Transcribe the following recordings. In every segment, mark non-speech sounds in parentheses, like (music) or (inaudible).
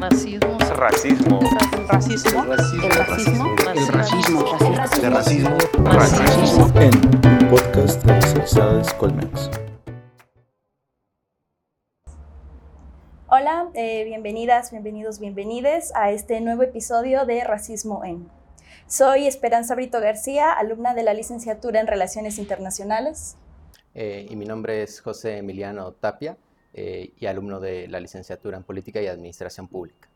Racismo. Racismo. Racismo. El racismo. El racismo. El racismo. Racismo. en podcast de Universidades Colmex. Hola, eh, bienvenidas, bienvenidos, bienvenides a este nuevo episodio de Racismo en. Soy Esperanza Brito García, alumna de la licenciatura en Relaciones Internacionales. Eh, y mi nombre es José Emiliano Tapia eh, y alumno de la licenciatura en Política y Administración Pública.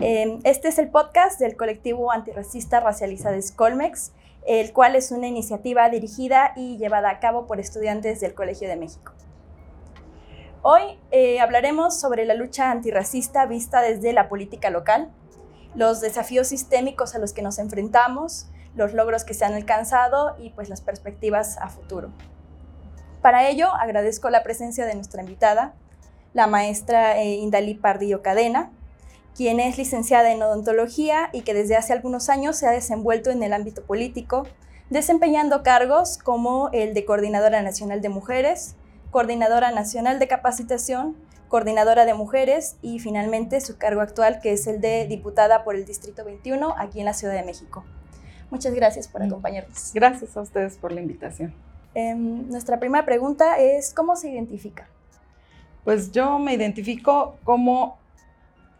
Eh, Este es el podcast del colectivo antirracista Racializades Colmex, el cual es una iniciativa dirigida y llevada a cabo por estudiantes del Colegio de México. Hoy eh, hablaremos sobre la lucha antirracista vista desde la política local, los desafíos sistémicos a los que nos enfrentamos, los logros que se han alcanzado y pues las perspectivas a futuro. Para ello, agradezco la presencia de nuestra invitada, la maestra eh, Indalí Pardillo Cadena, quien es licenciada en odontología y que desde hace algunos años se ha desenvuelto en el ámbito político, desempeñando cargos como el de Coordinadora Nacional de Mujeres, Coordinadora Nacional de Capacitación, Coordinadora de Mujeres y finalmente su cargo actual que es el de diputada por el Distrito 21 aquí en la Ciudad de México. Muchas gracias por acompañarnos. Gracias a ustedes por la invitación. Em, nuestra primera pregunta es, ¿cómo se identifica? Pues yo me identifico como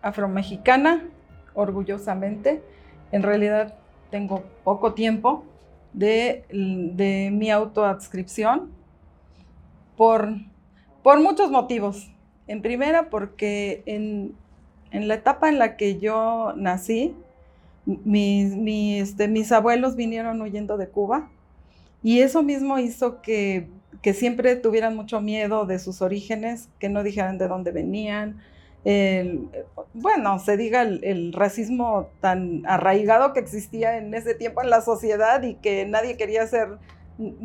afromexicana, orgullosamente. En realidad tengo poco tiempo de, de mi autoadscripción por, por muchos motivos. En primera, porque en, en la etapa en la que yo nací, mis, mis, este, mis abuelos vinieron huyendo de Cuba y eso mismo hizo que, siempre tuvieran mucho miedo de sus orígenes, que no dijeran de dónde venían. El, bueno, se diga el, racismo tan arraigado que existía en ese tiempo en la sociedad y que nadie quería ser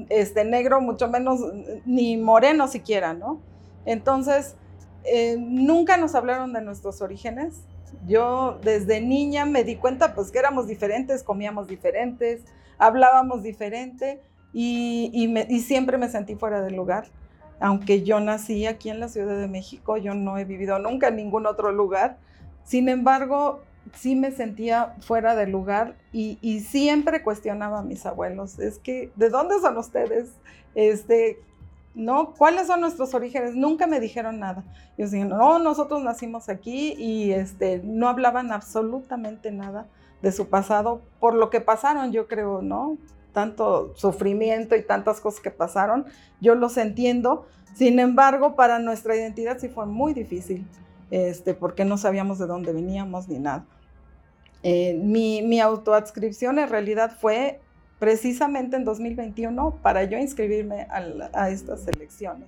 este, negro, mucho menos ni moreno siquiera, ¿no? Entonces, eh, nunca nos hablaron de nuestros orígenes. Yo desde niña me di cuenta pues que éramos diferentes, comíamos diferentes, hablábamos diferente y, siempre me sentí fuera del lugar. Aunque yo nací aquí en la Ciudad de México, yo no he vivido nunca en ningún otro lugar. Sin embargo, sí me sentía fuera del lugar y, y, siempre cuestionaba a mis abuelos. Es que, ¿de dónde son ustedes? Este, ¿no? ¿Cuáles son nuestros orígenes? Nunca me dijeron nada. Yo decía, no, nosotros nacimos aquí y este, no hablaban absolutamente nada de su pasado, por lo que pasaron, yo creo, ¿no? Tanto sufrimiento y tantas cosas que pasaron, yo los entiendo. Sin embargo, para nuestra identidad sí fue muy difícil, este, porque no sabíamos de dónde veníamos ni nada. Eh, mi, mi autoadscripción en realidad fue precisamente en 2021 para yo inscribirme a, estas elecciones.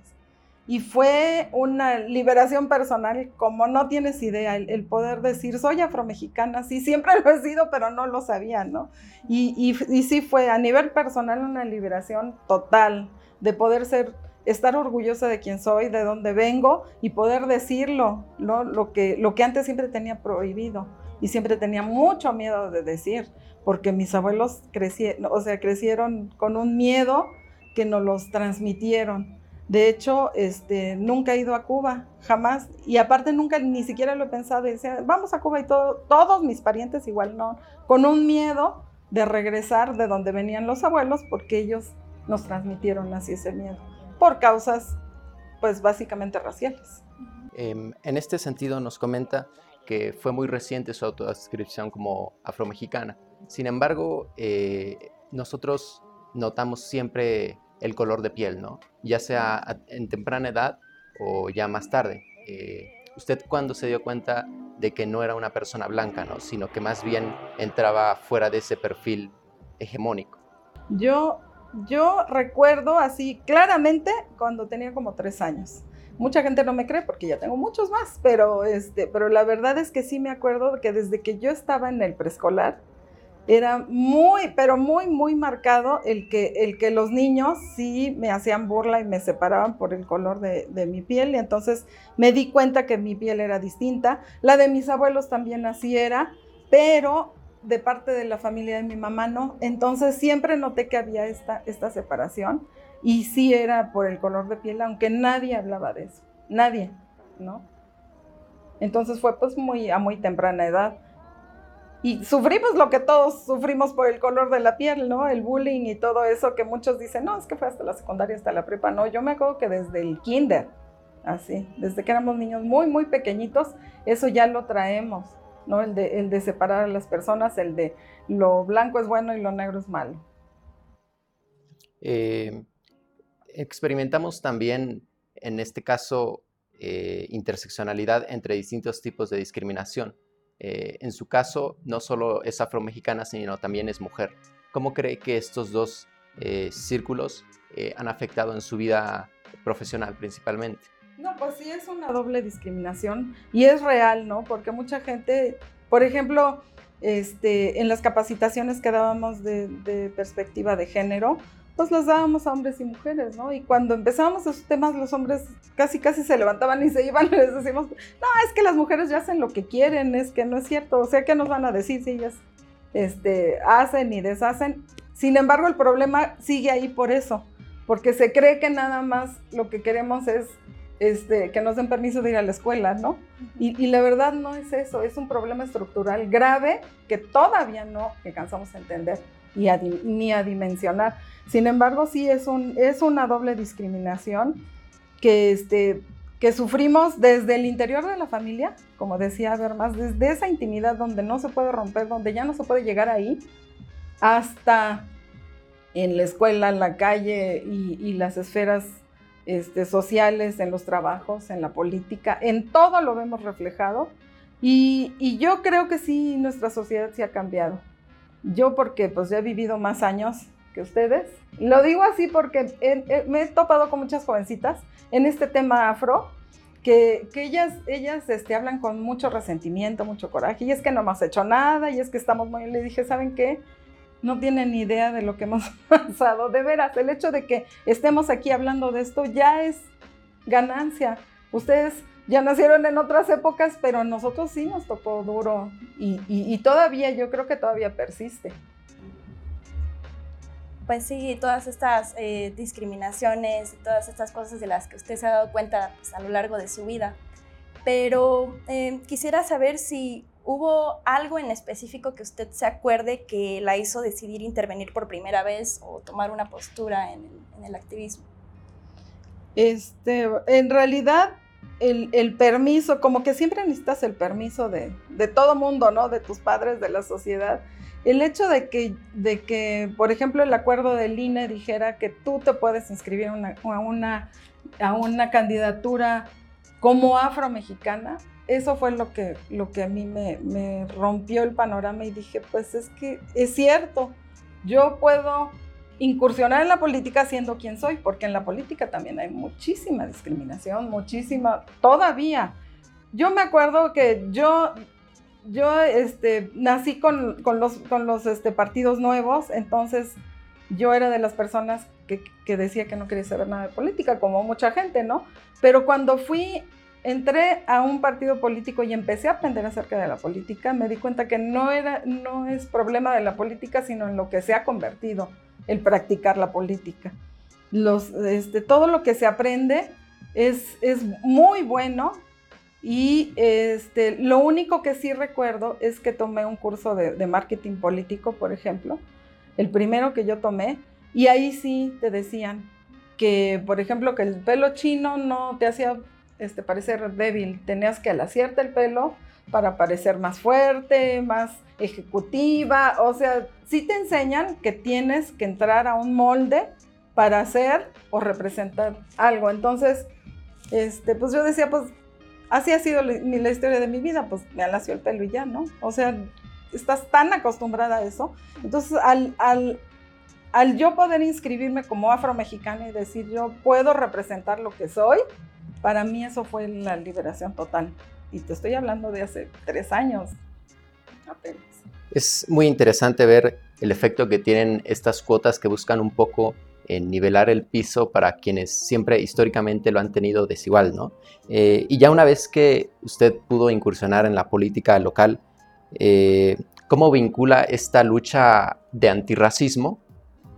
Y fue una liberación personal, como no tienes idea, el, poder decir, soy afromexicana, sí, siempre (laughs) lo he sido, pero no lo sabía, ¿no? Y, y, y sí fue a nivel personal una liberación total de poder ser, estar orgullosa de quién soy, de dónde vengo y poder decirlo, ¿no? Lo que, lo que antes siempre tenía prohibido y siempre tenía mucho miedo de decir porque mis abuelos crecieron, o sea, crecieron con un miedo que nos los transmitieron. De hecho, este, nunca he ido a Cuba, jamás. Y aparte nunca ni siquiera lo he pensado. Decía, vamos a Cuba y todo, todos mis parientes igual no, con un miedo de regresar de donde venían los abuelos, porque ellos nos transmitieron así ese miedo, por causas, pues básicamente raciales. Eh, en este sentido nos comenta que fue muy reciente su autodescripción como afromexicana. Sin embargo, eh, nosotros notamos siempre el color de piel, ¿no? Ya sea en temprana edad o ya más tarde. Eh, ¿Usted cuándo se dio cuenta de que no era una persona blanca, ¿no? Sino que más bien entraba fuera de ese perfil hegemónico? Yo, yo recuerdo así claramente cuando tenía como tres años. Mucha gente no me cree porque ya tengo muchos más, pero, este, pero la verdad es que sí me acuerdo que desde que yo estaba en el preescolar, era muy, pero muy, muy marcado el que, el que los niños sí me hacían burla y me separaban por el color de, de, mi piel. Y entonces me di cuenta que mi piel era distinta. La de mis abuelos también así era, pero de parte de la familia de mi mamá no. Entonces siempre noté que había esta, esta separación. Y sí era por el color de piel, aunque nadie hablaba de eso. Nadie, ¿no? Entonces fue pues muy a muy temprana edad. Y sufrimos lo que todos sufrimos por el color de la piel, ¿no? El bullying y todo eso que muchos dicen, no, es que fue hasta la secundaria, hasta la prepa. No, yo me acuerdo que desde el kinder, así, desde que éramos niños muy, muy pequeñitos, eso ya lo traemos, ¿no? El de, el de separar a las personas, el de lo blanco es bueno y lo negro es malo. Eh, experimentamos también, en este caso, eh, interseccionalidad entre distintos tipos de discriminación. Eh, en su caso, no solo es afromexicana, sino también es mujer. ¿Cómo cree que estos dos círculos han afectado en su vida profesional principalmente? No, pues sí es una doble discriminación y es real, ¿no? Porque mucha gente, por ejemplo, este, en las capacitaciones que dábamos de perspectiva de género, pues los dábamos a hombres y mujeres, ¿no? Y cuando empezábamos esos temas, los hombres casi casi se levantaban y se iban les decimos, no, es que las mujeres ya hacen lo que quieren, es que no es cierto, o sea, ¿qué nos van a decir si ellas este, hacen y deshacen? Sin embargo, el problema sigue ahí por eso, porque se cree que nada más lo que queremos es este, que nos den permiso de ir a la escuela, ¿no? Y, y, la verdad no es eso, es un problema estructural grave que todavía no alcanzamos a entender y ni a dimensionar. Sin embargo, sí es, un, es una doble discriminación que, este, que sufrimos desde el interior de la familia, como decía más desde esa intimidad donde no se puede romper, donde ya no se puede llegar ahí, hasta en la escuela, en la calle y, las esferas este, sociales, en los trabajos, en la política, en todo lo vemos reflejado. Y, y yo creo que sí, nuestra sociedad se ha cambiado. Yo porque pues ya he vivido más años que ustedes. Lo digo así porque me he topado con muchas jovencitas en este tema afro, que, que ellas, ellas este, hablan con mucho resentimiento, mucho coraje, y es que no hemos hecho nada, y es que estamos muy... Le dije, ¿saben qué? No tienen ni idea de lo que hemos (laughs) pasado. De veras, el hecho de que estemos aquí hablando de esto ya es ganancia. Ustedes ya nacieron en otras épocas, pero a nosotros sí nos tocó duro y, y, y todavía, yo creo que todavía persiste pues sí, todas estas eh, discriminaciones y todas estas cosas de las que usted se ha dado cuenta pues, a lo largo de su vida. Pero eh, quisiera saber si hubo algo en específico que usted se acuerde que la hizo decidir intervenir por primera vez o tomar una postura en el, activismo. Este, en realidad, el, permiso, como que siempre necesitas el permiso de, de todo mundo, ¿no? De tus padres, de la sociedad el hecho de que, de que, por ejemplo, el acuerdo del INE dijera que tú te puedes inscribir a, una, a una candidatura como afromexicana, eso fue lo que, lo que a mí me, me rompió el panorama y dije, pues es que es cierto, yo puedo incursionar en la política siendo quien soy, porque en la política también hay muchísima discriminación, muchísima, todavía. Yo me acuerdo que yo yo este, nací con, los, con los este, partidos nuevos, entonces yo era de las personas que, que, decía que no quería saber nada de política, como mucha gente, ¿no? Pero cuando fui, entré a un partido político y empecé a aprender acerca de la política, me di cuenta que no, era, no es problema de la política, sino en lo que se ha convertido el practicar la política. Este, todo lo que se aprende es, es muy bueno, y este, lo único que sí recuerdo es que tomé un curso de, marketing político, por ejemplo, el primero que yo tomé, y ahí sí te decían que, por ejemplo, que el pelo chino no te hacía este, parecer débil, tenías que alaciarte el pelo para parecer más fuerte, más ejecutiva, o sea, sí te enseñan que tienes que entrar a un molde para hacer o representar algo. Entonces, este, pues yo decía, pues así ha sido la, historia de mi vida, pues me alació el pelo y ya, ¿no? O sea, estás tan acostumbrada a eso. Entonces, al, al, al yo poder inscribirme como afromexicana y decir yo puedo representar lo que soy, para mí eso fue la liberación total. Y te estoy hablando de hace tres años apenas. Es muy interesante ver el efecto que tienen estas cuotas que buscan un poco en nivelar el piso para quienes siempre históricamente lo han tenido desigual, ¿no? Eh, y ya una vez que usted pudo incursionar en la política local, eh, ¿cómo vincula esta lucha de antirracismo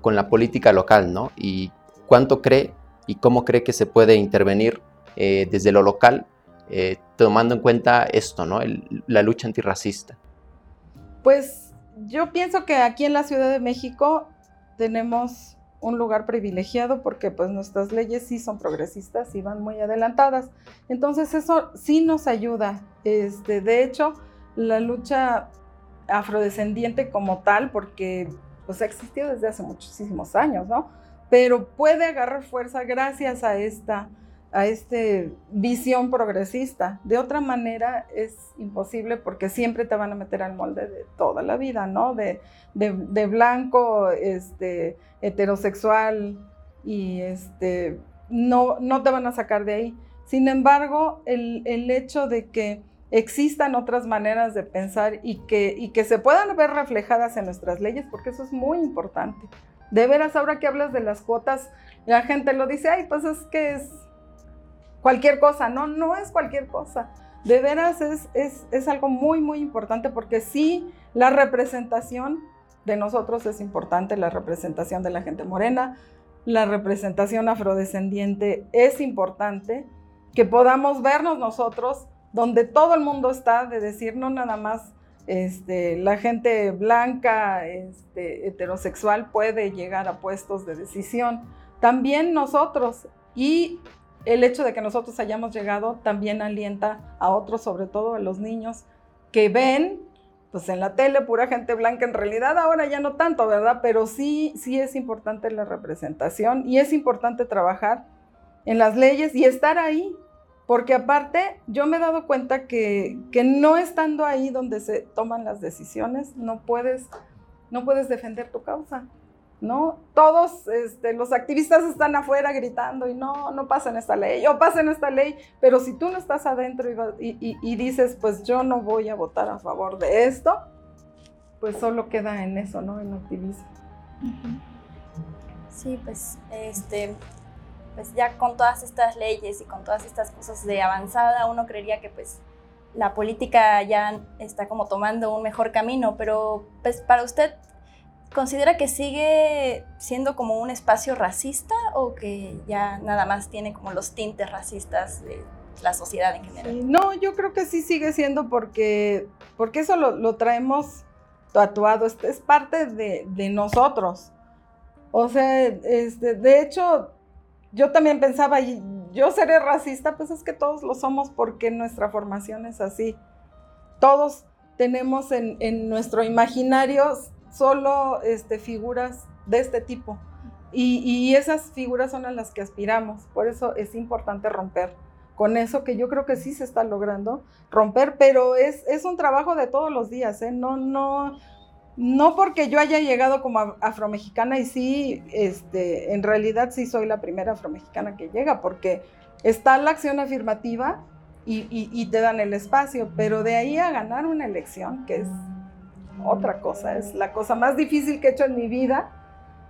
con la política local, ¿no? Y cuánto cree y cómo cree que se puede intervenir eh, desde lo local eh, tomando en cuenta esto, ¿no? La lucha antirracista. Pues yo pienso que aquí en la Ciudad de México tenemos un lugar privilegiado porque pues nuestras leyes sí son progresistas y van muy adelantadas. Entonces eso sí nos ayuda. Este, de hecho, la lucha afrodescendiente como tal, porque pues ha existido desde hace muchísimos años, ¿no? Pero puede agarrar fuerza gracias a esta a esta visión progresista. De otra manera es imposible porque siempre te van a meter al molde de toda la vida, ¿no? De, de, de blanco, este, heterosexual y este, no, no te van a sacar de ahí. Sin embargo, el, el hecho de que existan otras maneras de pensar y que, y que se puedan ver reflejadas en nuestras leyes, porque eso es muy importante. De veras, ahora que hablas de las cuotas, la gente lo dice, ay, pues es que es cualquier cosa. No, no es cualquier cosa. De veras es, es, es algo muy, muy importante porque sí, la representación de nosotros es importante, la representación de la gente morena, la representación afrodescendiente es importante, que podamos vernos nosotros donde todo el mundo está, de decir no nada más este, la gente blanca, este, heterosexual puede llegar a puestos de decisión, también nosotros y el hecho de que nosotros hayamos llegado también alienta a otros, sobre todo a los niños, que ven, pues en la tele pura gente blanca, en realidad ahora ya no tanto, ¿verdad? Pero sí, sí es importante la representación y es importante trabajar en las leyes y estar ahí, porque aparte yo me he dado cuenta que, que no estando ahí donde se toman las decisiones, no puedes, no puedes defender tu causa. ¿No? Todos este, los activistas están afuera gritando y no, no pasen esta ley, o pasen esta ley, pero si tú no estás adentro y, y, y, dices, pues yo no voy a votar a favor de esto, pues solo queda en eso, ¿no? En activismo. Sí, pues, este, pues ya con todas estas leyes y con todas estas cosas de avanzada, uno creería que pues la política ya está como tomando un mejor camino, pero pues para usted, ¿Considera que sigue siendo como un espacio racista o que ya nada más tiene como los tintes racistas de la sociedad en general? No, yo creo que sí sigue siendo porque, porque eso lo, lo traemos tatuado, es, es parte de, de, nosotros. O sea, este, de hecho, yo también pensaba, yo seré racista, pues es que todos lo somos porque nuestra formación es así. Todos tenemos en, en nuestro imaginario solo este, figuras de este tipo. Y, y, esas figuras son a las que aspiramos. Por eso es importante romper con eso, que yo creo que sí se está logrando romper, pero es, es un trabajo de todos los días. ¿eh? No, no, no porque yo haya llegado como afromexicana y sí, este, en realidad sí soy la primera afromexicana que llega, porque está la acción afirmativa y, y, y te dan el espacio, pero de ahí a ganar una elección, que es otra cosa, es la cosa más difícil que he hecho en mi vida,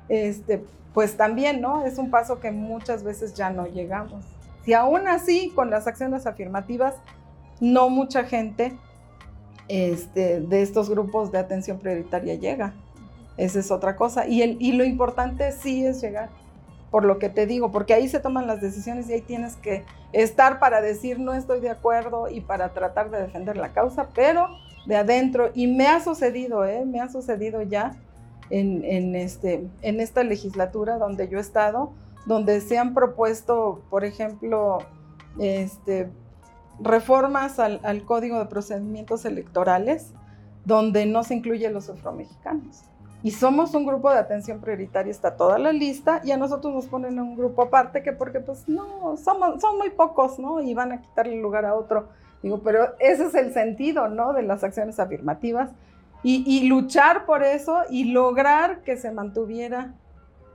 este, pues también, ¿no? Es un paso que muchas veces ya no llegamos. Si aún así, con las acciones afirmativas, no mucha gente este, de estos grupos de atención prioritaria llega. Esa es otra cosa. Y, el, y lo importante sí es llegar, por lo que te digo, porque ahí se toman las decisiones y ahí tienes que estar para decir no estoy de acuerdo y para tratar de defender la causa, pero de adentro. Y me ha sucedido, ¿eh? me ha sucedido ya en, en, este, en esta legislatura donde yo he estado, donde se han propuesto, por ejemplo, este, reformas al, Código de Procedimientos Electorales, donde no se incluyen los afromexicanos. Y somos un grupo de atención prioritaria, está toda la lista, y a nosotros nos ponen en un grupo aparte que porque pues no, somos, son muy pocos, ¿no? Y van a quitarle lugar a otro. Digo, pero ese es el sentido, ¿no? De las acciones afirmativas. Y, luchar por eso y lograr que se mantuviera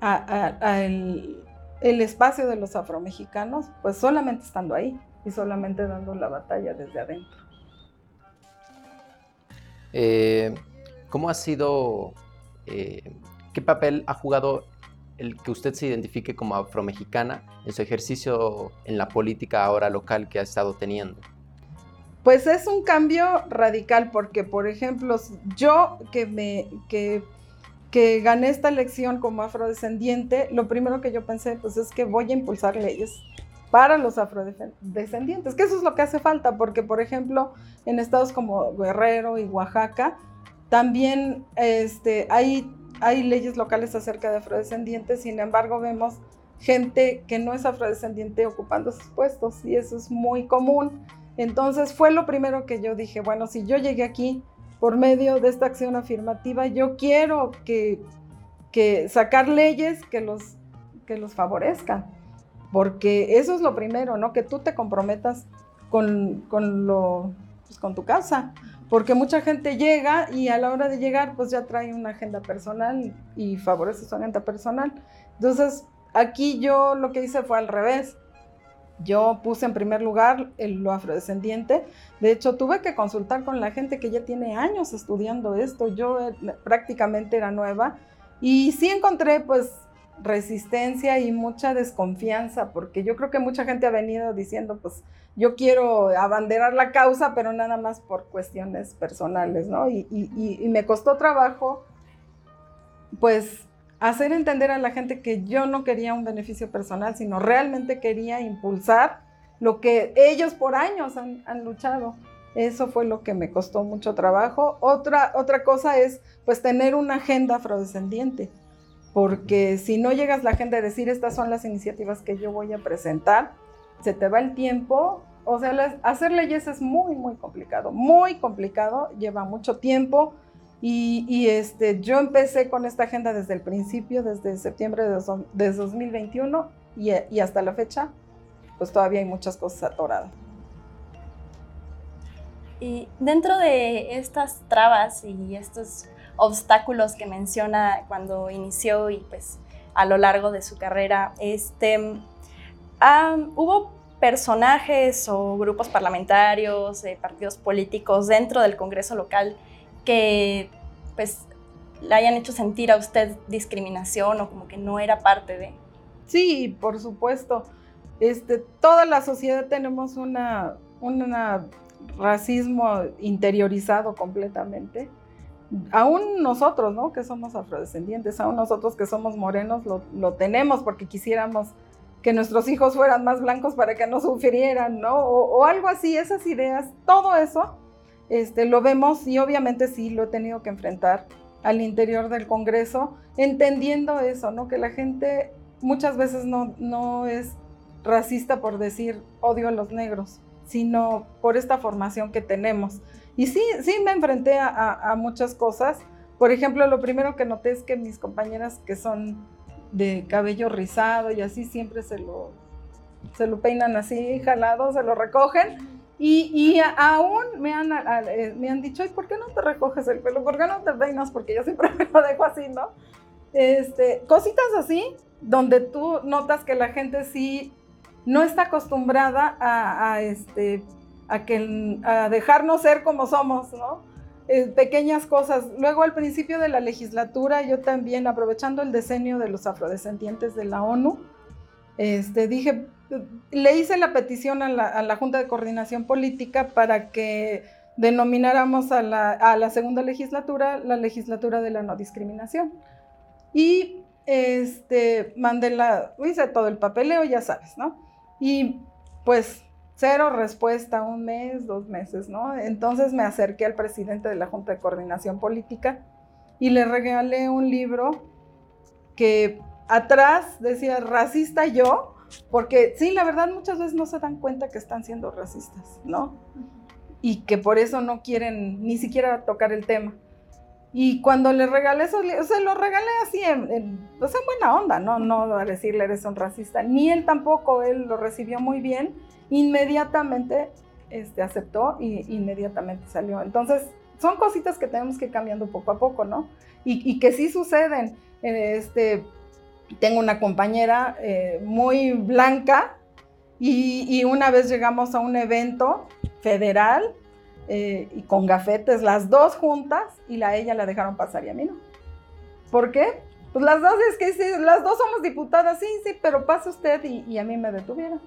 el, espacio de los afromexicanos, pues solamente estando ahí y solamente dando la batalla desde adentro. Eh, ¿Cómo ha sido, eh, qué papel ha jugado el que usted se identifique como afromexicana en su ejercicio en la política ahora local que ha estado teniendo? Pues es un cambio radical porque, por ejemplo, yo que me que, gané esta elección como afrodescendiente, lo primero que yo pensé pues es que voy a impulsar leyes para los afrodescendientes, que eso es lo que hace falta, porque por ejemplo en estados como Guerrero y Oaxaca también este, hay, hay leyes locales acerca de afrodescendientes, sin embargo vemos gente que no es afrodescendiente ocupando esos puestos y eso es muy común. Entonces fue lo primero que yo dije, bueno, si yo llegué aquí por medio de esta acción afirmativa, yo quiero que, que sacar leyes que los, que los favorezcan, porque eso es lo primero, ¿no? Que tú te comprometas con, con, lo, pues, con tu casa, porque mucha gente llega y a la hora de llegar pues ya trae una agenda personal y favorece su agenda personal. Entonces, aquí yo lo que hice fue al revés. Yo puse en primer lugar el, lo afrodescendiente. De hecho, tuve que consultar con la gente que ya tiene años estudiando esto. Yo eh, prácticamente era nueva y sí encontré pues resistencia y mucha desconfianza, porque yo creo que mucha gente ha venido diciendo, pues yo quiero abanderar la causa, pero nada más por cuestiones personales, ¿no? Y, y me costó trabajo, pues hacer entender a la gente que yo no quería un beneficio personal, sino realmente quería impulsar lo que ellos por años han, luchado. Eso fue lo que me costó mucho trabajo. Otra, otra cosa es pues tener una agenda afrodescendiente, porque si no llegas a la agenda de decir estas son las iniciativas que yo voy a presentar, se te va el tiempo. O sea, hacer leyes es muy, muy complicado, muy complicado, lleva mucho tiempo y, este, yo empecé con esta agenda desde el principio, desde septiembre de, 2021 y, y, hasta la fecha, pues todavía hay muchas cosas atoradas. Y dentro de estas trabas y estos obstáculos que menciona cuando inició y pues a lo largo de su carrera, este, hubo personajes o grupos parlamentarios, partidos políticos dentro del Congreso local que pues le hayan hecho sentir a usted discriminación o como que no era parte de. Sí, por supuesto. Este, toda la sociedad tenemos un racismo interiorizado completamente. Aún nosotros, ¿no? Que somos afrodescendientes, aún nosotros que somos morenos, lo, tenemos porque quisiéramos que nuestros hijos fueran más blancos para que no sufrieran, ¿no? O algo así, esas ideas, todo eso este, lo vemos y obviamente sí lo he tenido que enfrentar al interior del Congreso, entendiendo eso, ¿no? Que la gente muchas veces no, no es racista por decir odio a los negros, sino por esta formación que tenemos. Y sí, sí me enfrenté a, muchas cosas. Por ejemplo, lo primero que noté es que mis compañeras que son de cabello rizado y así siempre se lo, se lo peinan así, jalado, se lo recogen y, aún me han, eh, me han dicho, ¿y por qué no te recoges el pelo? ¿Por qué no te peinas? Porque yo siempre (laughs) me lo dejo así, ¿no? Este, cositas así, donde tú notas que la gente sí no está acostumbrada a, este, a, que, a dejarnos ser como somos, ¿no? Eh, pequeñas cosas. Luego, al principio de la legislatura, yo también, aprovechando el decenio de los afrodescendientes de la ONU, este, dije, le hice la petición a la, Junta de Coordinación Política para que denomináramos a la, segunda legislatura la legislatura de la no discriminación. Y este, mandé la, hice todo el papeleo, ya sabes, ¿no? Y pues cero respuesta, un mes, dos meses, ¿no? Entonces me acerqué al presidente de la Junta de Coordinación Política y le regalé un libro que atrás decía racista yo, porque sí, la verdad muchas veces no se dan cuenta que están siendo racistas, ¿no? Y que por eso no quieren ni siquiera tocar el tema. Y cuando le regalé eso, se lo regalé así en, en buena onda, ¿no? No a decirle eres un racista. Ni él tampoco, él lo recibió muy bien. Inmediatamente este, aceptó y inmediatamente salió. Entonces, son cositas que tenemos que ir cambiando poco a poco, ¿no? Y, y que sí suceden. Este, tengo una compañera eh, muy blanca y, una vez llegamos a un evento federal eh, y con gafetes, las dos juntas, y la ella la dejaron pasar y a mí no. ¿Por qué? Pues las dos es que sí, las dos somos diputadas, sí, sí, pero pasa usted y, y a mí me detuvieron.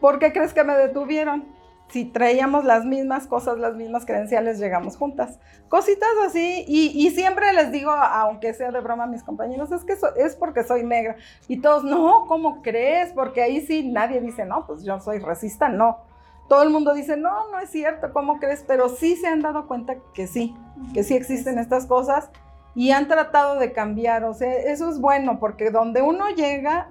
¿Por qué crees que me detuvieron? Si traíamos las mismas cosas, las mismas credenciales, llegamos juntas. Cositas así, y, y siempre les digo, aunque sea de broma a mis compañeros, es que so- es porque soy negra. Y todos, no, ¿cómo crees? Porque ahí sí nadie dice, no, pues yo soy racista, no. Todo el mundo dice, no, no es cierto, ¿cómo crees? Pero sí se han dado cuenta que sí, que sí existen estas cosas y han tratado de cambiar. O sea, eso es bueno, porque donde uno llega,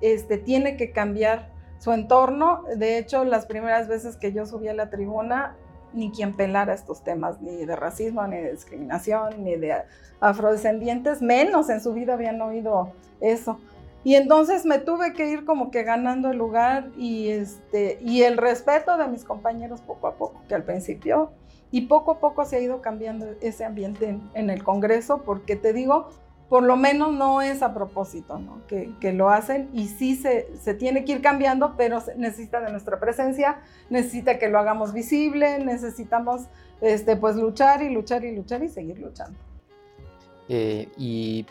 este, tiene que cambiar su entorno. De hecho, las primeras veces que yo subí a la tribuna, ni quien pelara estos temas, ni de racismo, ni de discriminación, ni de afrodescendientes, menos en su vida habían oído eso. Y entonces me tuve que ir como que ganando el lugar y, este, y el respeto de mis compañeros poco a poco, que al principio, y poco a poco se ha ido cambiando ese ambiente en, en el Congreso, porque te digo, por lo menos no es a propósito, ¿no? Que, que lo hacen y sí se, se, tiene que ir cambiando, pero necesita de nuestra presencia, necesita que lo hagamos visible, necesitamos este, pues luchar y luchar y luchar y seguir luchando. Eh, ¿Y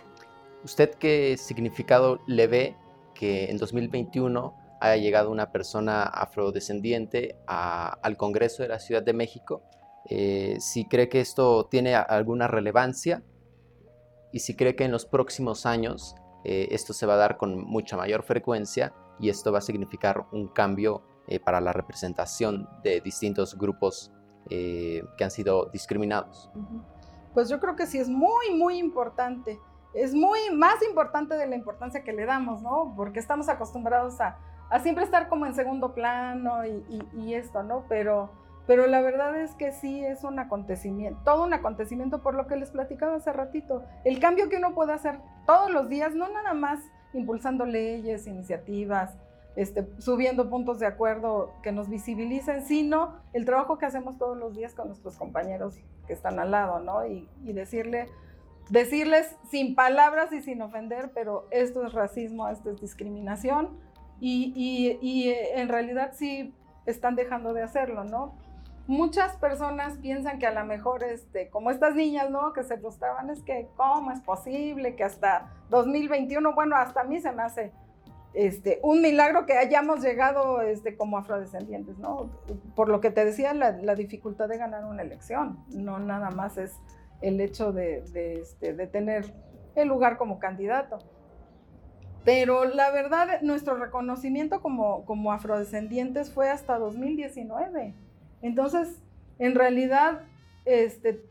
usted qué significado le ve que en 2021 haya llegado una persona afrodescendiente a, al Congreso de la Ciudad de México? Eh, si cree que esto tiene alguna relevancia y si cree que en los próximos años eh, esto se va a dar con mucha mayor frecuencia y esto va a significar un cambio eh, para la representación de distintos grupos eh, que han sido discriminados. Pues yo creo que sí es muy, muy importante. Es muy más importante de la importancia que le damos, ¿no? Porque estamos acostumbrados a, siempre estar como en segundo plano y, y esto, ¿no? Pero pero la verdad es que sí es un acontecimiento, todo un acontecimiento por lo que les platicaba hace ratito. El cambio que uno puede hacer todos los días, no nada más impulsando leyes, iniciativas, este, subiendo puntos de acuerdo que nos visibilicen, sino el trabajo que hacemos todos los días con nuestros compañeros que están al lado, ¿no? Y, y decirle, decirles sin palabras y sin ofender, pero esto es racismo, esto es discriminación, y, y, y en realidad sí están dejando de hacerlo, ¿no? Muchas personas piensan que a lo mejor, este, como estas niñas, ¿no? Que se frustraban, es que, ¿cómo es posible que hasta 2021, bueno, hasta a mí se me hace este, un milagro que hayamos llegado este, como afrodescendientes, ¿no? Por lo que te decía, la, dificultad de ganar una elección, no nada más es el hecho de, de, este, de tener el lugar como candidato. Pero la verdad, nuestro reconocimiento como, como afrodescendientes fue hasta 2019. Entonces, en realidad, este,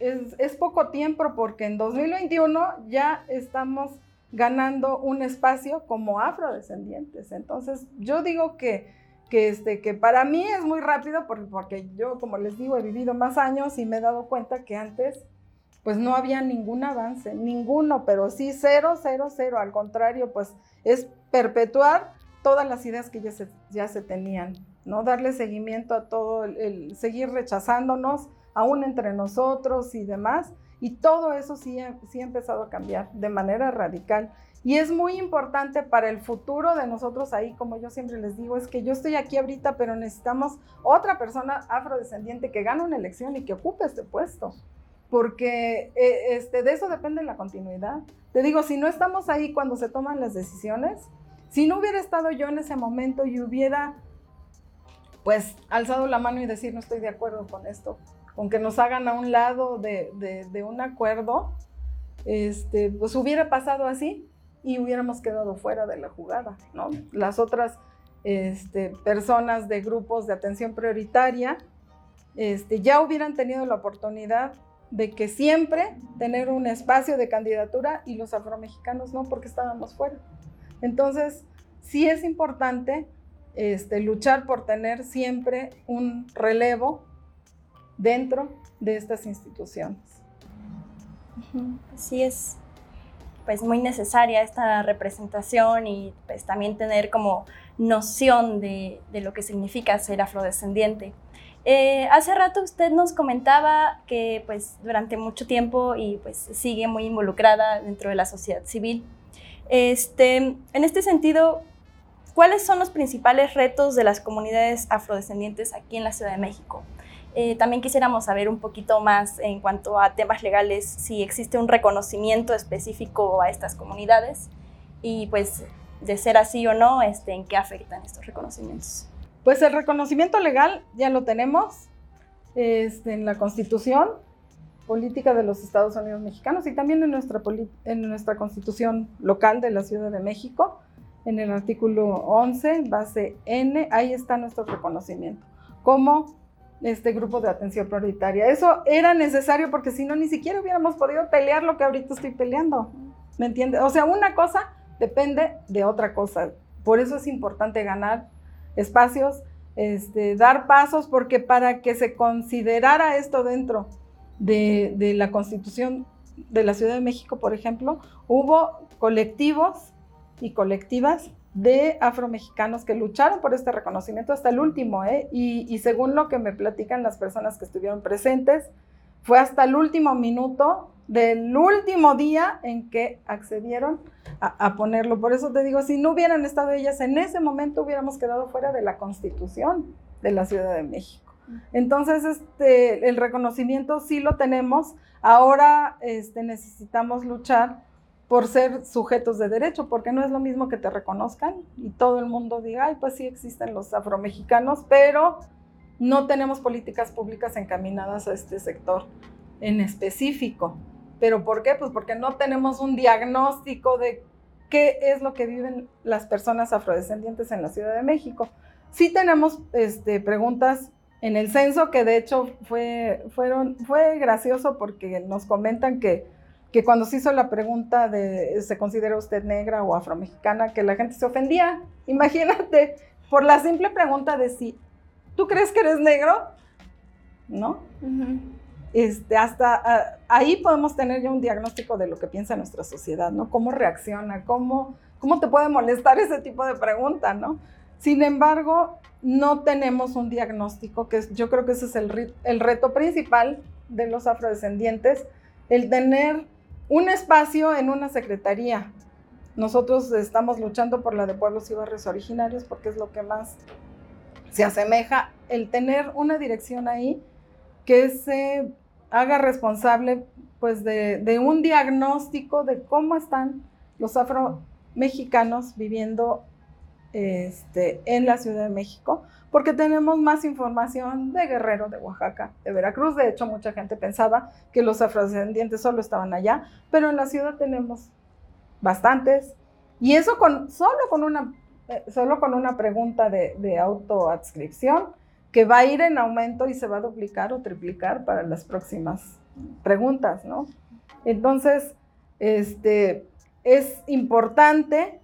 es, es, poco tiempo porque en 2021 ya estamos ganando un espacio como afrodescendientes. Entonces, yo digo que, que, este, que para mí es muy rápido porque, porque yo, como les digo, he vivido más años y me he dado cuenta que antes pues no había ningún avance, ninguno, pero sí cero, cero, cero. Al contrario, pues es perpetuar todas las ideas que ya se, ya se tenían. ¿No? Darle seguimiento a todo, el, seguir rechazándonos, aún entre nosotros y demás. Y todo eso sí, sí ha empezado a cambiar de manera radical. Y es muy importante para el futuro de nosotros ahí, como yo siempre les digo, es que yo estoy aquí ahorita, pero necesitamos otra persona afrodescendiente que gane una elección y que ocupe este puesto. Porque eh, este, de eso depende la continuidad. Te digo, si no estamos ahí cuando se toman las decisiones, si no hubiera estado yo en ese momento y hubiera pues alzado la mano y decir no estoy de acuerdo con esto, con que nos hagan a un lado de, un acuerdo, este, pues hubiera pasado así y hubiéramos quedado fuera de la jugada, ¿no? Las otras este, personas de grupos de atención prioritaria este, ya hubieran tenido la oportunidad de que siempre tener un espacio de candidatura y los afromexicanos no, porque estábamos fuera. Entonces, sí es importante este, luchar por tener siempre un relevo dentro de estas instituciones. Así es, pues muy necesaria esta representación y pues también tener como noción de, de lo que significa ser afrodescendiente. Eh, hace rato usted nos comentaba que pues durante mucho tiempo y pues sigue muy involucrada dentro de la sociedad civil. Este, en este sentido, ¿cuáles son los principales retos de las comunidades afrodescendientes aquí en la Ciudad de México? Eh, también quisiéramos saber un poquito más en cuanto a temas legales, si existe un reconocimiento específico a estas comunidades y pues de ser así o no, este, en qué afectan estos reconocimientos. Pues el reconocimiento legal ya lo tenemos este, en la Constitución Política de los Estados Unidos Mexicanos y también en nuestra, en nuestra Constitución local de la Ciudad de México, en el artículo 11, base N, ahí está nuestro reconocimiento como este grupo de atención prioritaria. Eso era necesario porque si no, ni siquiera hubiéramos podido pelear lo que ahorita estoy peleando. ¿Me entiendes? O sea, una cosa depende de otra cosa. Por eso es importante ganar espacios, este, dar pasos, porque para que se considerara esto dentro de, de la Constitución de la Ciudad de México, por ejemplo, hubo colectivos y colectivas de afromexicanos que lucharon por este reconocimiento hasta el último, ¿eh? y, según lo que me platican las personas que estuvieron presentes, fue hasta el último minuto del último día en que accedieron a, ponerlo. Por eso te digo, si no hubieran estado ellas en ese momento, hubiéramos quedado fuera de la constitución de la Ciudad de México. Entonces, este, el reconocimiento sí lo tenemos. Ahora este, necesitamos luchar por ser sujetos de derecho, porque no es lo mismo que te reconozcan y todo el mundo diga, ay, pues sí existen los afromexicanos, pero no tenemos políticas públicas encaminadas a este sector en específico. ¿Pero por qué? Pues porque no tenemos un diagnóstico de qué es lo que viven las personas afrodescendientes en la Ciudad de México. Sí tenemos este, preguntas en el censo, que de hecho fue, fueron, fue gracioso porque nos comentan que que cuando se hizo la pregunta de ¿se considera usted negra o afromexicana? Que la gente se ofendía. (laughs) Imagínate, por la simple pregunta de si tú crees que eres negro, ¿no? este, hasta ah, ahí podemos tener ya un diagnóstico de lo que piensa nuestra sociedad, ¿no? Cómo reacciona, cómo, cómo te puede molestar (laughs) ese tipo de pregunta, ¿no? Sin embargo, no tenemos un diagnóstico, que yo creo que ese es el, el reto principal de los afrodescendientes, el tener un espacio en una secretaría. Nosotros estamos luchando por la de pueblos y barrios originarios porque es lo que más se asemeja el tener una dirección ahí que se haga responsable pues de, un diagnóstico de cómo están los afromexicanos viviendo este, en la Ciudad de México, porque tenemos más información de Guerrero, de Oaxaca, de Veracruz. De hecho, mucha gente pensaba que los afrodescendientes solo estaban allá, pero en la ciudad tenemos bastantes. Y eso con, solo, con una, eh, solo con una pregunta de, de autoadscripción que va a ir en aumento y se va a duplicar o triplicar para las próximas preguntas, ¿no? Entonces, este, es importante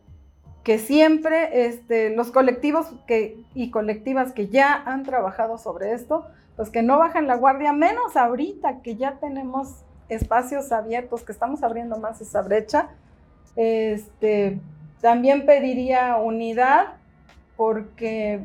que siempre este, los colectivos que, y colectivas que ya han trabajado sobre esto, pues que no bajen la guardia, menos ahorita que ya tenemos espacios abiertos, que estamos abriendo más esa brecha. Este, también pediría unidad porque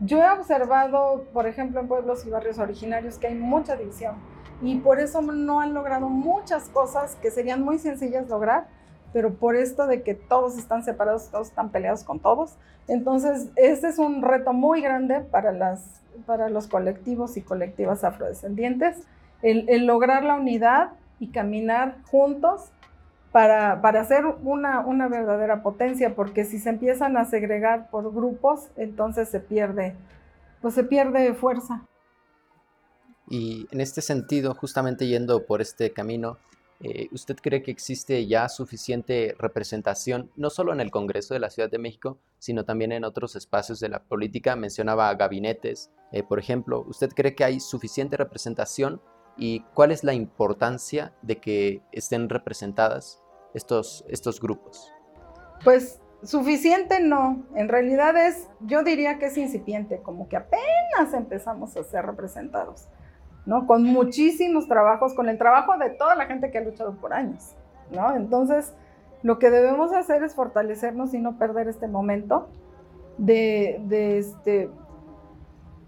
yo he observado, por ejemplo, en pueblos y barrios originarios que hay mucha división y por eso no han logrado muchas cosas que serían muy sencillas lograr pero por esto de que todos están separados, todos están peleados con todos. Entonces, este es un reto muy grande para, las, para los colectivos y colectivas afrodescendientes, el, lograr la unidad y caminar juntos para, para hacer una, una, verdadera potencia, porque si se empiezan a segregar por grupos, entonces se pierde, pues se pierde fuerza. Y en este sentido, justamente yendo por este camino, eh, ¿Usted cree que existe ya suficiente representación, no solo en el Congreso de la Ciudad de México, sino también en otros espacios de la política? Mencionaba gabinetes, eh, por ejemplo. ¿Usted cree que hay suficiente representación y cuál es la importancia de que estén representadas estos, estos grupos? Pues suficiente no, en realidad es, yo diría que es incipiente, como que apenas empezamos a ser representados. ¿No? Con muchísimos trabajos, con el trabajo de toda la gente que ha luchado por años, ¿no? Entonces, lo que debemos hacer es fortalecernos y no perder este momento de, este,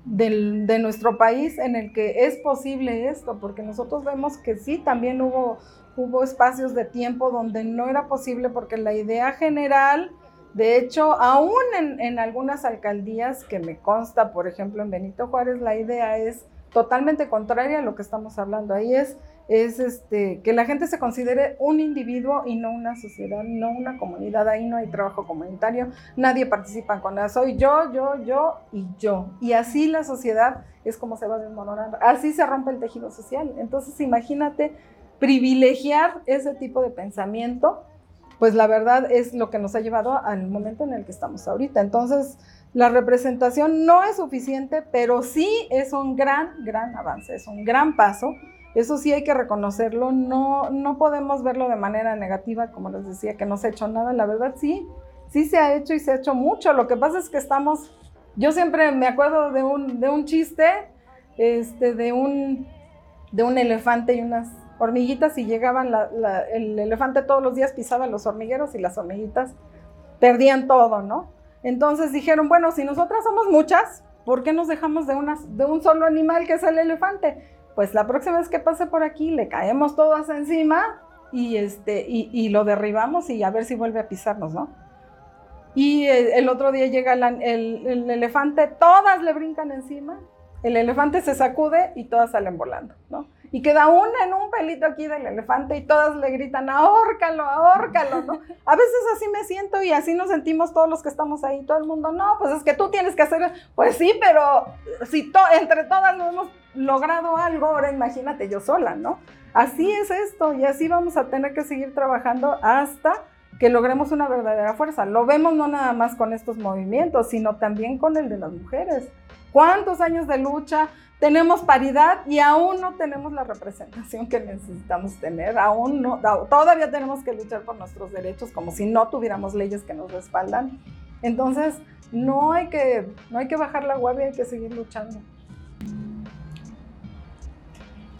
de nuestro país en el que es posible esto, porque nosotros vemos que sí, también hubo, hubo espacios de tiempo donde no era posible porque la idea general, de hecho, aún en, en algunas alcaldías que me consta, por ejemplo, en Benito Juárez, la idea es totalmente contraria a lo que estamos hablando. Ahí es es este, que la gente se considere un individuo y no una sociedad, no una comunidad. Ahí no hay trabajo comunitario, nadie participa con nada. Soy yo, yo, yo y yo. Y así la sociedad es como se va desmoronando. Así se rompe el tejido social. Entonces, imagínate privilegiar ese tipo de pensamiento, pues la verdad es lo que nos ha llevado al momento en el que estamos ahorita. Entonces, la representación no es suficiente, pero sí es un gran, gran avance, es un gran paso eso sí hay que reconocerlo, no, no podemos verlo de manera negativa, como les decía, que no se ha hecho nada, la verdad sí, sí se ha hecho y se ha hecho mucho. Lo que pasa es que estamos, yo siempre me acuerdo de un, de un chiste, este, de, un, de un elefante y unas hormiguitas y llegaban, el elefante todos los días pisaba los hormigueros y las hormiguitas perdían todo, ¿no? Entonces dijeron, bueno, si nosotras somos muchas, ¿por qué nos dejamos de, un solo animal que es el elefante? pues la próxima vez que pase por aquí le caemos todas encima y, este, y, lo derribamos y a ver si vuelve a pisarnos, ¿no? Y el, otro día llega el, elefante, todas le brincan encima, el elefante se sacude y todas salen volando, ¿no? Y queda una en un pelito aquí del elefante y todas le gritan, ahórcalo, ahórcalo, ¿no? (laughs) A veces así me siento y así nos sentimos todos los que estamos ahí, todo el mundo, no, pues es que tú tienes que hacer, pues sí, pero si entre todas nos hemos logrado algo, ahora imagínate yo sola, ¿no? Así es esto y así vamos a tener que seguir trabajando hasta que logremos una verdadera fuerza. Lo vemos no nada más con estos movimientos, sino también con el de las mujeres. ¿Cuántos años de lucha? Tenemos paridad y aún no tenemos la representación que necesitamos tener, aún no, todavía tenemos que luchar por nuestros derechos como si no tuviéramos leyes que nos respaldan. Entonces, no hay que, no hay que bajar la guardia, hay que seguir luchando.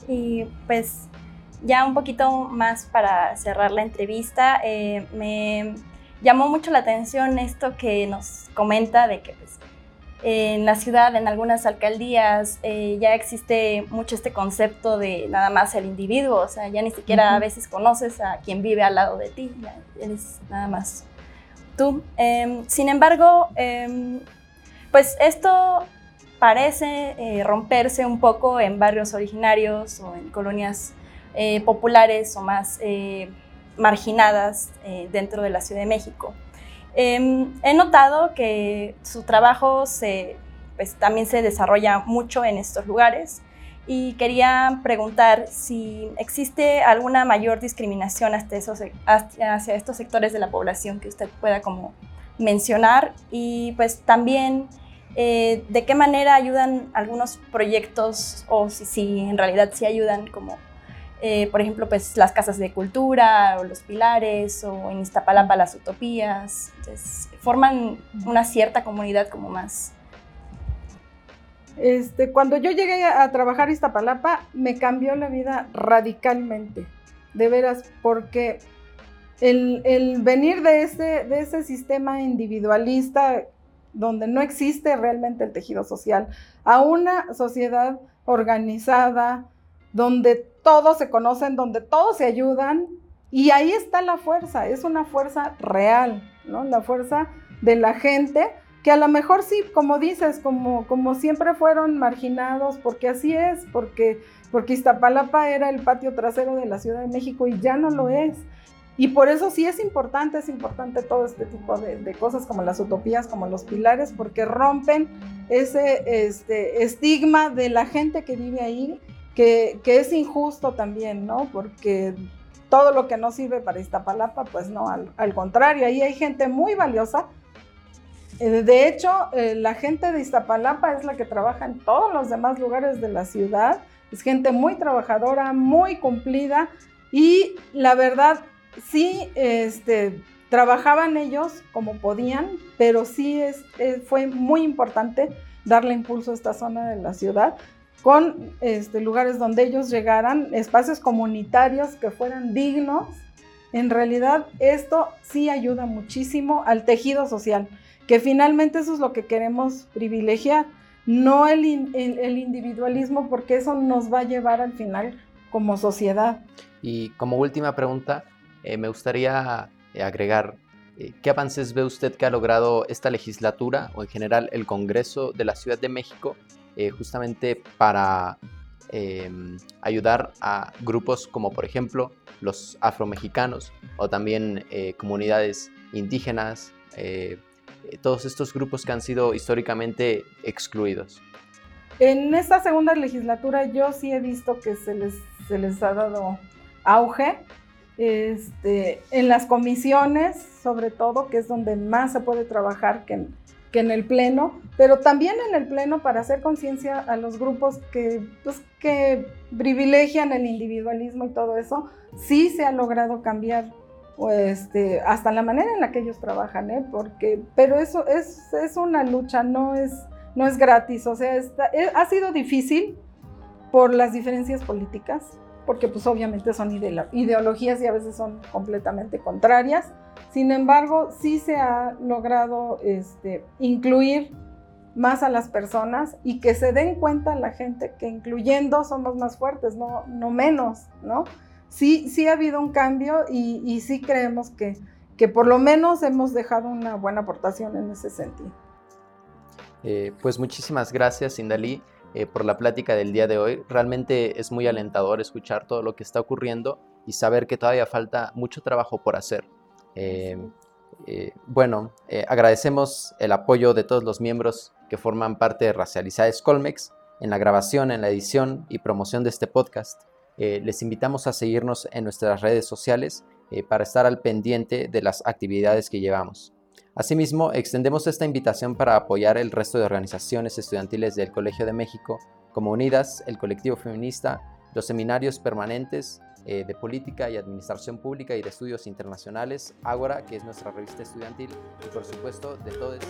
Y pues ya un poquito más para cerrar la entrevista, eh, me llamó mucho la atención esto que nos comenta de que pues, en la ciudad, en algunas alcaldías, eh, ya existe mucho este concepto de nada más el individuo, o sea, ya ni siquiera a veces conoces a quien vive al lado de ti, ya eres nada más tú. Em, sin embargo, em, pues esto parece eh, romperse un poco en barrios originarios o en colonias eh, populares o más marginadas dentro de la Ciudad de México. Em, he notado que su trabajo se, pues, también se desarrolla mucho en estos lugares y quería preguntar si existe alguna mayor discriminación hacia estos sectores de la población que usted pueda como mencionar y pues también eh, de qué manera ayudan algunos proyectos o si, en realidad sí ayudan como eh, por ejemplo pues las casas de cultura o los pilares o en Iztapalapa las utopías. Forman una cierta comunidad como más. Este, cuando yo llegué a, trabajar en Iztapalapa me cambió la vida radicalmente. De veras porque el, el venir de ese, de ese sistema individualista donde no existe realmente el tejido social, a una sociedad organizada, donde todos se conocen, donde todos se ayudan, y ahí está la fuerza, es una fuerza real, ¿no? La fuerza de la gente, que a lo mejor sí, como dices, como, como siempre fueron marginados, porque así es, porque, porque Iztapalapa era el patio trasero de la Ciudad de México y ya no lo es. Y por eso sí es importante, es importante todo este tipo de, cosas como las utopías, como los pilares, porque rompen ese este, estigma de la gente que vive ahí, que, es injusto también, ¿no? Porque todo lo que no sirve para Iztapalapa, pues no, al, contrario, ahí hay gente muy valiosa. Eh, de hecho, eh, la gente de Iztapalapa es la que trabaja en todos los demás lugares de la ciudad. Es gente muy trabajadora, muy cumplida y la verdad sí, este, trabajaban ellos como podían, pero sí es, fue muy importante darle impulso a esta zona de la ciudad con este, lugares donde ellos llegaran, espacios comunitarios que fueran dignos. En realidad esto sí ayuda muchísimo al tejido social, que finalmente eso es lo que queremos privilegiar, no el individualismo, porque eso nos va a llevar al final como sociedad. Y como última pregunta, eh, me gustaría eh, agregar, eh, ¿qué avances ve usted que ha logrado esta legislatura o en general el Congreso de la Ciudad de México justamente para em, ayudar a grupos como por ejemplo los afromexicanos o también eh, comunidades indígenas, eh, todos estos grupos que han sido históricamente excluidos. En esta segunda legislatura yo sí he visto que se les, se les ha dado auge este, en las comisiones, sobre todo, que es donde más se puede trabajar que que en el Pleno, pero también en el Pleno para hacer conciencia a los grupos que, pues, que privilegian el individualismo y todo eso, sí se ha logrado cambiar pues, hasta la manera en la que ellos trabajan, ¿eh? Porque, pero eso es, es una lucha, no es, no es gratis, o sea, está, eh, ha sido difícil por las diferencias políticas, porque pues obviamente son ideologías y a veces son completamente contrarias. Sin embargo, sí se ha logrado este, incluir más a las personas y que se den cuenta la gente que incluyendo somos más fuertes, no, no menos, ¿no? Sí, sí ha habido un cambio y, y sí creemos que, que por lo menos hemos dejado una buena aportación en ese sentido. Eh, pues muchísimas gracias, Indalí. Eh, por la plática del día de hoy. Realmente es muy alentador escuchar todo lo que está ocurriendo y saber que todavía falta mucho trabajo por hacer. Eh, eh, bueno, agradecemos el apoyo de todos los miembros que forman parte de Racializades Colmex en la grabación, en la edición y promoción de este podcast. les invitamos a seguirnos en nuestras redes sociales para estar al pendiente de las actividades que llevamos. Asimismo, extendemos esta invitación para apoyar el resto de organizaciones estudiantiles del Colegio de México, como Unidas, el Colectivo Feminista, los seminarios permanentes eh, de Política y Administración Pública y de Estudios Internacionales, Ágora, que es nuestra revista estudiantil, y por supuesto de todo el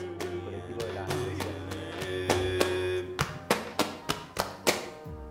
colectivo de la